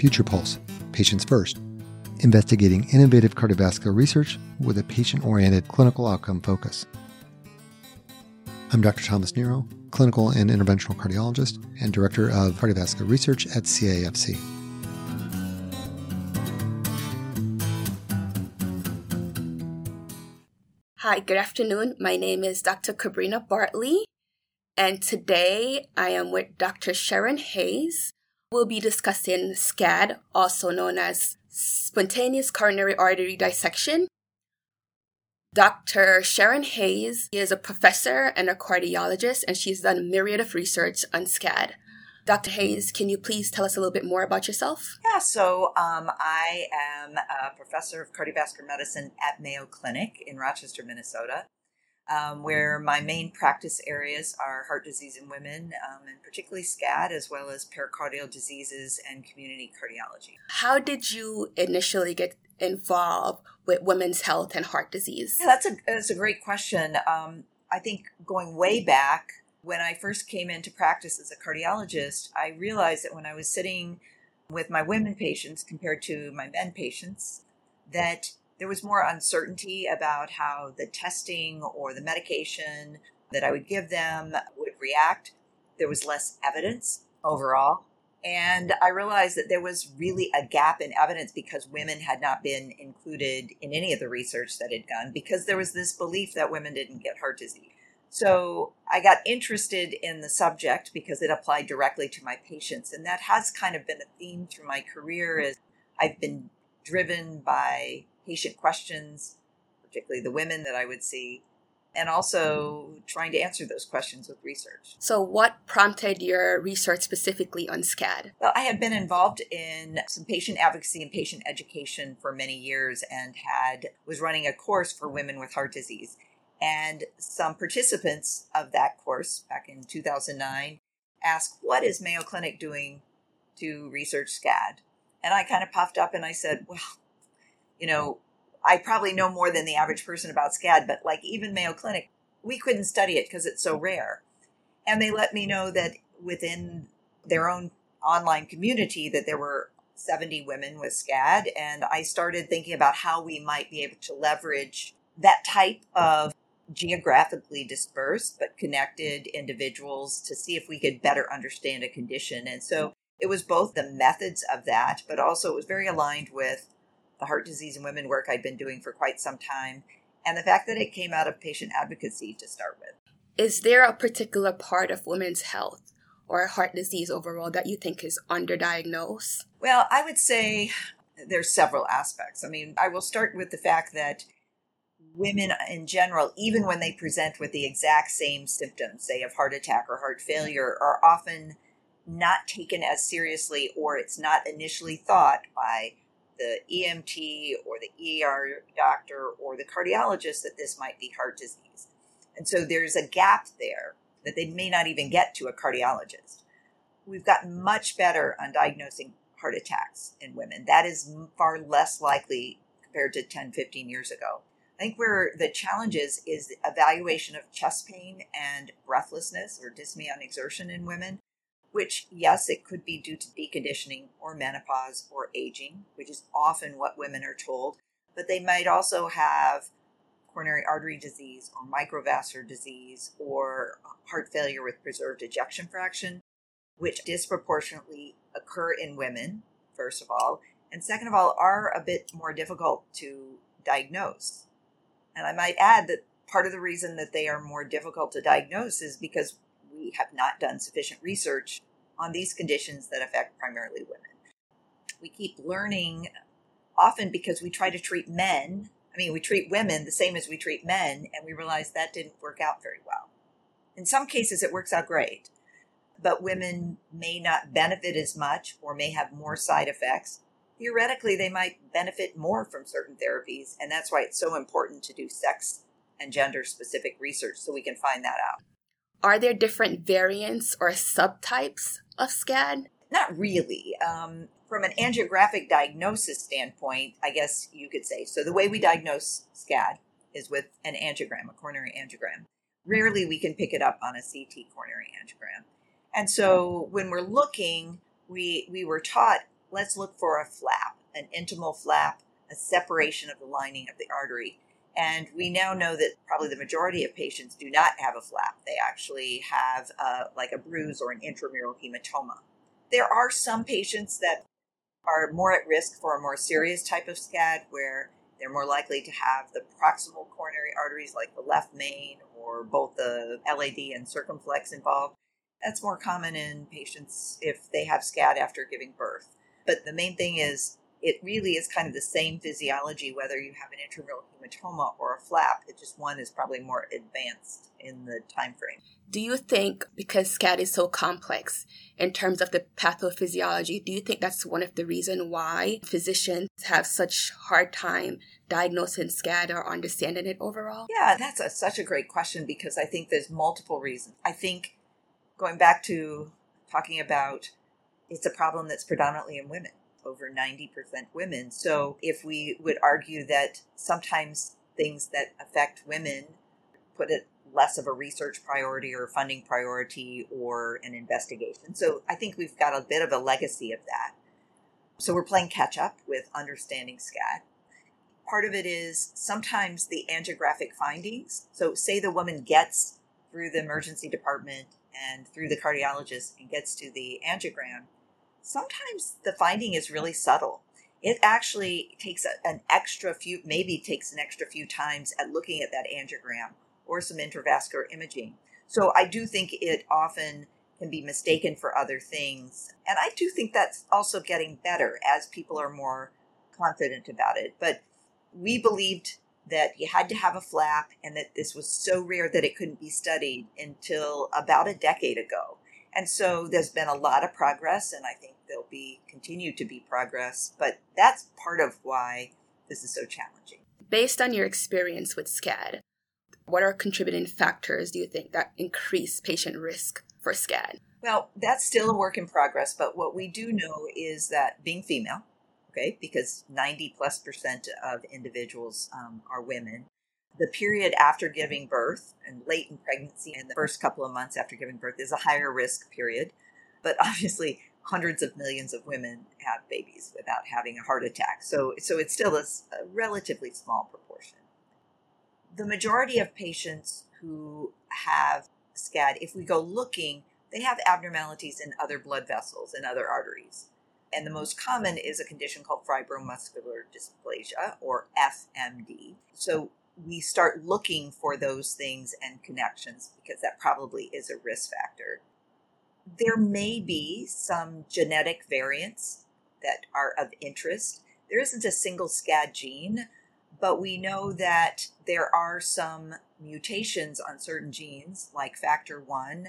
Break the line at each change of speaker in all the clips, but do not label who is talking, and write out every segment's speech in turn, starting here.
Future Pulse, Patients First, investigating innovative cardiovascular research with a patient oriented clinical outcome focus. I'm Dr. Thomas Nero, clinical and interventional cardiologist and director of cardiovascular research at CAFC.
Hi, good afternoon. My name is Dr. Kebrina Bartley, and today I am with Dr. Sharonne Hayes. We'll be discussing SCAD, also known as spontaneous coronary artery dissection. Dr. Sharonne Hayes is a professor and a cardiologist, and she's done a myriad of research on SCAD. Dr. Hayes, can you please tell us a little bit more about yourself?
Yeah, so um, I am a professor of cardiovascular medicine at Mayo Clinic in Rochester, Minnesota um, where my main practice areas are heart disease in women, um, and particularly SCAD, as well as pericardial diseases and community cardiology.
How did you initially get involved with women's health and heart disease?
Yeah, that's a that's a great question. Um, I think going way back when I first came into practice as a cardiologist, I realized that when I was sitting with my women patients compared to my men patients, that there was more uncertainty about how the testing or the medication that I would give them would react. There was less evidence overall. And I realized that there was really a gap in evidence because women had not been included in any of the research that had done because there was this belief that women didn't get heart disease. So I got interested in the subject because it applied directly to my patients. And that has kind of been a theme through my career is I've been driven by patient questions, particularly the women that I would see, and also trying to answer those questions with research.
So, what prompted your research specifically on SCAD?
Well, I had been involved in some patient advocacy and patient education for many years and had was running a course for women with heart disease. And some participants of that course back in 2009 asked, What is Mayo Clinic doing to research SCAD? And I kind of puffed up and I said, Well, you know, I probably know more than the average person about SCAD, but like even Mayo Clinic, we couldn't study it because it's so rare. And they let me know that within their own online community that there were 70 women with SCAD. And I started thinking about how we might be able to leverage that type of geographically dispersed but connected individuals to see if we could better understand a condition. And so it was both the methods of that, but also it was very aligned with the heart disease in women work I'd been doing for quite some time, and the fact that it came out of patient advocacy to start with.
Is there a particular part of women's health or heart disease overall that you think is underdiagnosed?
Well, I would say there's several aspects. I mean, I will start with the fact that women in general, even when they present with the exact same symptoms, say of heart attack or heart failure, are often not taken as seriously or it's not initially thought by the EMT or the ER doctor or the cardiologist that this might be heart disease. And so there's a gap there that they may not even get to a cardiologist. We've gotten much better on diagnosing heart attacks in women. That is far less likely compared to 10, 15 years ago. I think where the challenge is is evaluation of chest pain and breathlessness or dyspnea on exertion in women which, yes, it could be due to deconditioning or menopause or aging, which is often what women are told, but they might also have coronary artery disease or microvascular disease or uh, heart failure with preserved ejection fraction, which disproportionately occur in women, first of all, and second of all, are a bit more difficult to diagnose. And I might add that part of the reason that they are more difficult to diagnose is because we have not done sufficient research on these conditions that affect primarily women. We keep learning often because we try to treat men. I mean, we treat women the same as we treat men, and we realize that didn't work out very well. In some cases, it works out great, but women may not benefit as much or may have more side effects. Theoretically, they might benefit more from certain therapies, and that's why it's so important to do sex and gender specific research so we can find that out.
Are there different variants or subtypes of SCAD?
Not really. Um, from an angiographic diagnosis standpoint, I guess you could say. So the way we diagnose SCAD is with an angiogram, a coronary angiogram. Rarely we can pick it up on a CT coronary angiogram. And so when we're looking, we we were taught let's look for a flap, an intimal flap, a separation of the lining of the artery. And we now know that probably the majority of patients do not have a flap. They actually have uh, like a bruise or an intramural hematoma. There are some patients that are more at risk for a more serious type of SCAD where they're more likely to have the proximal coronary arteries like the left main or both the LAD and circumflex involved. That's more common in patients if they have SCAD after giving birth. But the main thing is it really is kind of the same physiology whether you have an intramural hematoma or a flap. It just one is probably more advanced in the time frame.
Do you think because SCAD is so complex in terms of the pathophysiology, do you think that's one of the reason why physicians have such hard time diagnosing SCAD or understanding it overall?
Yeah, that's a, such a great question because I think there's multiple reasons. I think going back to talking about it's a problem that's predominantly in women over 90% women. So if we would argue that sometimes things that affect women put it less of a research priority or funding priority or an investigation. So I think we've got a bit of a legacy of that. So we're playing catch up with understanding SCAD. Part of it is sometimes the angiographic findings. So, say the woman gets through the emergency department and through the cardiologist and gets to the angiogram, sometimes the finding is really subtle. It actually takes a, an extra few, maybe takes an extra few times at looking at that angiogram or some intravascular imaging. So I do think it often can be mistaken for other things. And I do think that's also getting better as people are more confident about it. But we believed that you had to have a flap and that this was so rare that it couldn't be studied until about a decade ago. And so there's been a lot of progress, and I think there'll be continue to be progress. But that's part of why this is so challenging.
Based on your experience with SCAD, what are contributing factors do you think that increase patient risk for SCAD?
Well, that's still a work in progress, but what we do know is that being female, okay, because 90 plus percent of individuals um, are women, the period after giving birth and late in pregnancy and the first couple of months after giving birth is a higher risk period. But obviously, hundreds of millions of women have babies without having a heart attack. So, so it's still a, a relatively small proportion. The majority of patients who have SCAD, if we go looking, they have abnormalities in other blood vessels and other arteries. And the most common is a condition called fibromuscular dysplasia or FMD. So we start looking for those things and connections because that probably is a risk factor. There may be some genetic variants that are of interest. There isn't a single SCAD gene, but we know that there are some mutations on certain genes, like PHACTR1,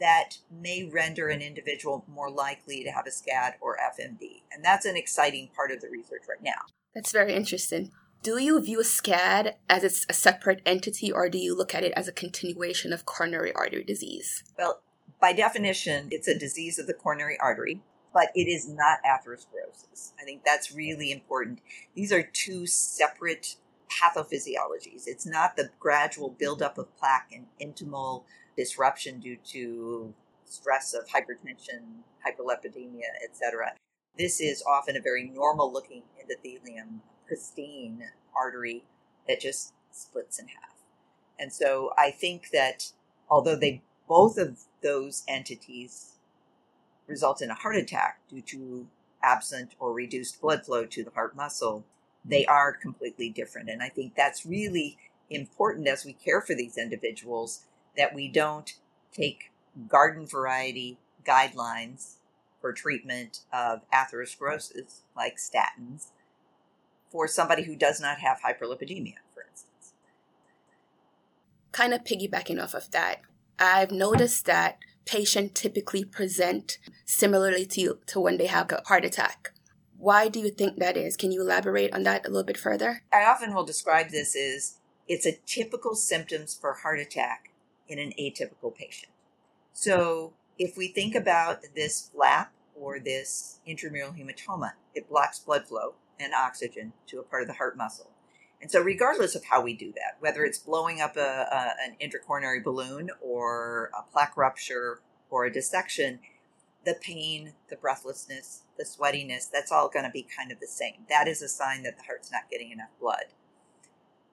that may render an individual more likely to have a SCAD or FMD. And that's an exciting part of the research right now.
That's very interesting. Do you view SCAD as it's a separate entity or do you look at it as a continuation of coronary artery disease?
Well, by definition, it's a disease of the coronary artery, but it is not atherosclerosis. I think that's really important. These are two separate pathophysiologies. It's not the gradual buildup of plaque and intimal disruption due to stress of hypertension, hyperlipidemia, etc. This is often a very normal looking endothelium pristine artery that just splits in half. And so I think that although they both of those entities result in a heart attack due to absent or reduced blood flow to the heart muscle, they are completely different. And I think that's really important as we care for these individuals that we don't take garden variety guidelines for treatment of atherosclerosis like statins for somebody who does not have hyperlipidemia, for instance.
Kind of piggybacking off of that, I've noticed that patients typically present similarly to, to when they have a heart attack. Why do you think that is? Can you elaborate on that a little bit further?
I often will describe this as it's a typical symptoms for heart attack in an atypical patient. So if we think about this flap or this intramural hematoma, it blocks blood flow and oxygen to a part of the heart muscle. And so, regardless of how we do that, whether it's blowing up a, a, an intracoronary balloon or a plaque rupture or a dissection, the pain, the breathlessness, the sweatiness, that's all going to be kind of the same. That is a sign that the heart's not getting enough blood.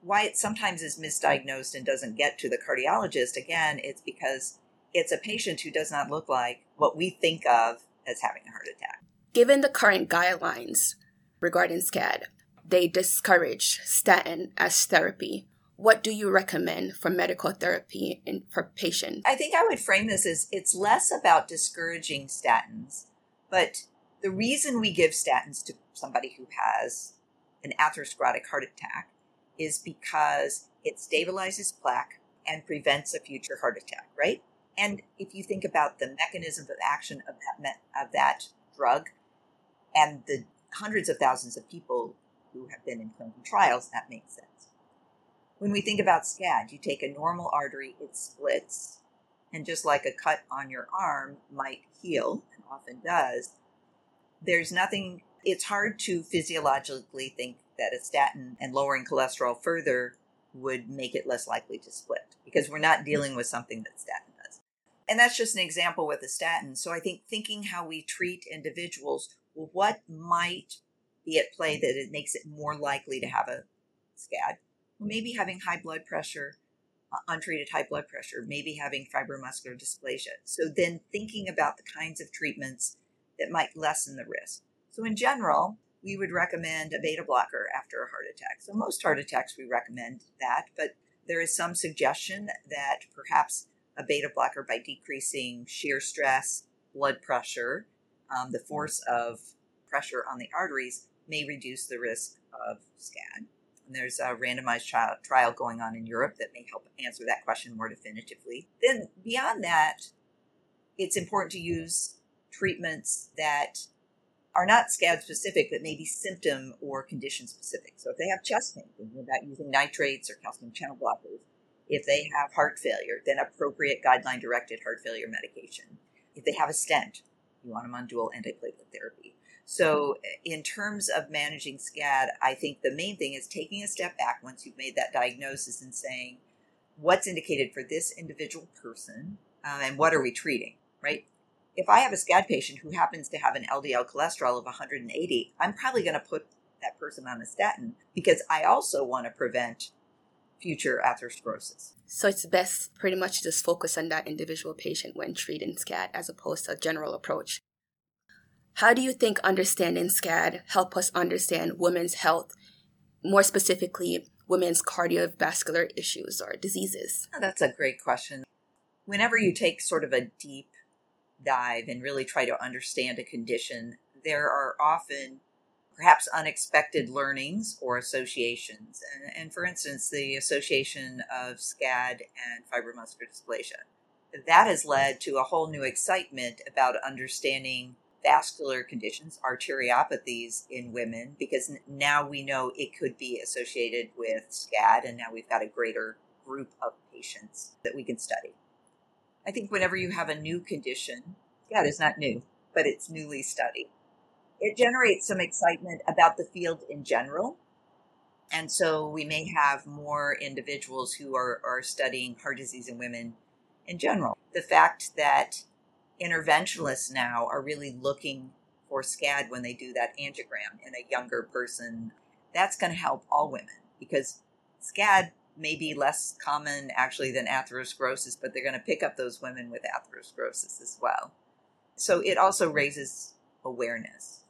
Why it sometimes is misdiagnosed and doesn't get to the cardiologist, again, it's because it's a patient who does not look like what we think of as having a heart attack.
Given the current guidelines regarding SCAD, they discourage statin as therapy. What do you recommend for medical therapy in, for patients?
I think I would frame this as it's less about discouraging statins, but the reason we give statins to somebody who has an atherosclerotic heart attack is because it stabilizes plaque and prevents a future heart attack, right? And if you think about the mechanism of action of that of that drug and the hundreds of thousands of people who have been in clinical trials, that makes sense. When we think about SCAD, you take a normal artery, it splits, and just like a cut on your arm might heal, and often does, there's nothing, it's hard to physiologically think that a statin and lowering cholesterol further would make it less likely to split because we're not dealing with something that statin does. And that's just an example with a statin. So I think thinking how we treat individuals, what might be at play that it makes it more likely to have a SCAD? Well, maybe having high blood pressure, uh, untreated high blood pressure, maybe having fibromuscular dysplasia. So then thinking about the kinds of treatments that might lessen the risk. So in general, we would recommend a beta blocker after a heart attack. So most heart attacks we recommend that, but there is some suggestion that perhaps a beta blocker by decreasing shear stress, blood pressure, um, the force of pressure on the arteries may reduce the risk of SCAD. And there's a randomized trial, trial going on in Europe that may help answer that question more definitively. Then, beyond that, it's important to use treatments that are not SCAD specific, but maybe symptom or condition specific. So if they have chest pain, thinking about using nitrates or calcium channel blockers. If they have heart failure, then appropriate guideline directed heart failure medication. If they have a stent, you want them on dual antiplatelet therapy. So, in terms of managing SCAD, I think the main thing is taking a step back once you've made that diagnosis and saying, what's indicated for this individual person uh, and what are we treating, right? If I have a SCAD patient who happens to have an LDL cholesterol of 180, I'm probably going to put that person on a statin because I also want to prevent future atherosclerosis.
So it's best pretty much just focus on that individual patient when treating SCAD as opposed to a general approach. How do you think understanding SCAD help us understand women's health, more specifically women's cardiovascular issues or diseases?
Oh, that's a great question. Whenever you take sort of a deep dive and really try to understand a condition, there are often perhaps unexpected learnings or associations. And, and, for instance, the association of SCAD and fibromuscular dysplasia. That has led to a whole new excitement about understanding vascular conditions, arteriopathies in women, because now we know it could be associated with SCAD, and now we've got a greater group of patients that we can study. I think whenever you have a new condition, SCAD is not new, but it's newly studied, it generates some excitement about the field in general. And so we may have more individuals who are, are studying heart disease in women in general. The fact that interventionalists now are really looking for SCAD when they do that angiogram in a younger person. That's going to help all women because SCAD may be less common actually than atherosclerosis, but they're going to pick up those women with atherosclerosis as well. So it also raises awareness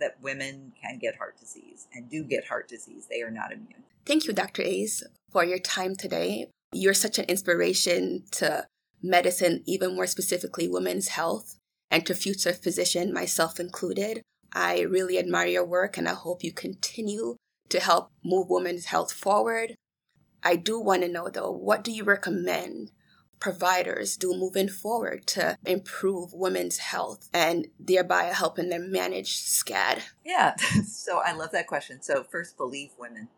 that women can get heart disease and do get heart disease. They are not immune.
Thank you, Dr. Hayes, for your time today. You're such an inspiration to medicine, even more specifically women's health, and to future physician, myself included. I really admire your work and I hope you continue to help move women's health forward. I do want to know though, what do you recommend providers do moving forward to improve women's health and thereby helping them manage SCAD?
Yeah, so I love that question. So, first, believe women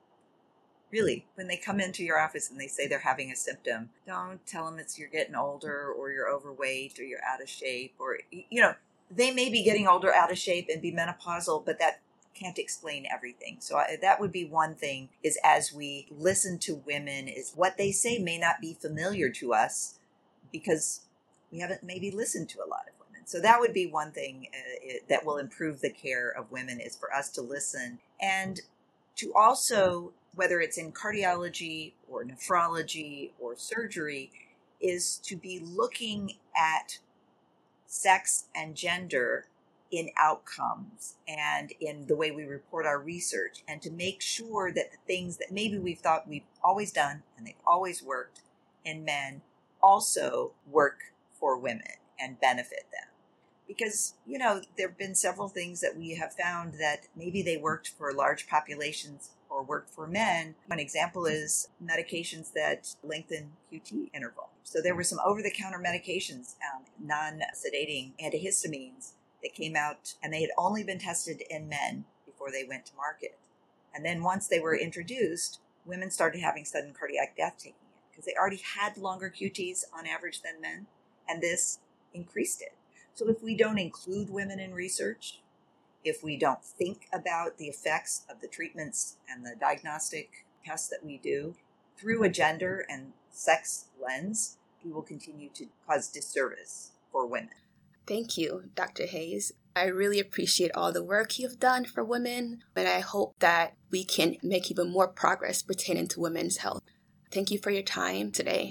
really when they come into your office and they say they're having a symptom don't tell them it's you're getting older or you're overweight or you're out of shape or you know they may be getting older out of shape and be menopausal but that can't explain everything. So I, that would be one thing is as we listen to women is what they say may not be familiar to us because we haven't maybe listened to a lot of women. So that would be one thing uh, it, that will improve the care of women is for us to listen and to also, whether it's in cardiology or nephrology or surgery, is to be looking at sex and gender in outcomes and in the way we report our research and to make sure that the things that maybe we've thought we've always done and they've always worked in men also work for women and benefit them. Because you know there have been several things that we have found that maybe they worked for large populations or worked for men. One example is medications that lengthen qt interval. So there were some over-the-counter medications um, non-sedating antihistamines that came out and they had only been tested in men before they went to market. And then once they were introduced, women started having sudden cardiac death taking it because they already had longer QTs on average than men, and this increased it. So if we don't include women in research, if we don't think about the effects of the treatments and the diagnostic tests that we do through a gender and sex lens, we will continue to cause disservice for women.
Thank you, Dr. Hayes. I really appreciate all the work you've done for women, and I hope that we can make even more progress pertaining to women's health. Thank you for your time today.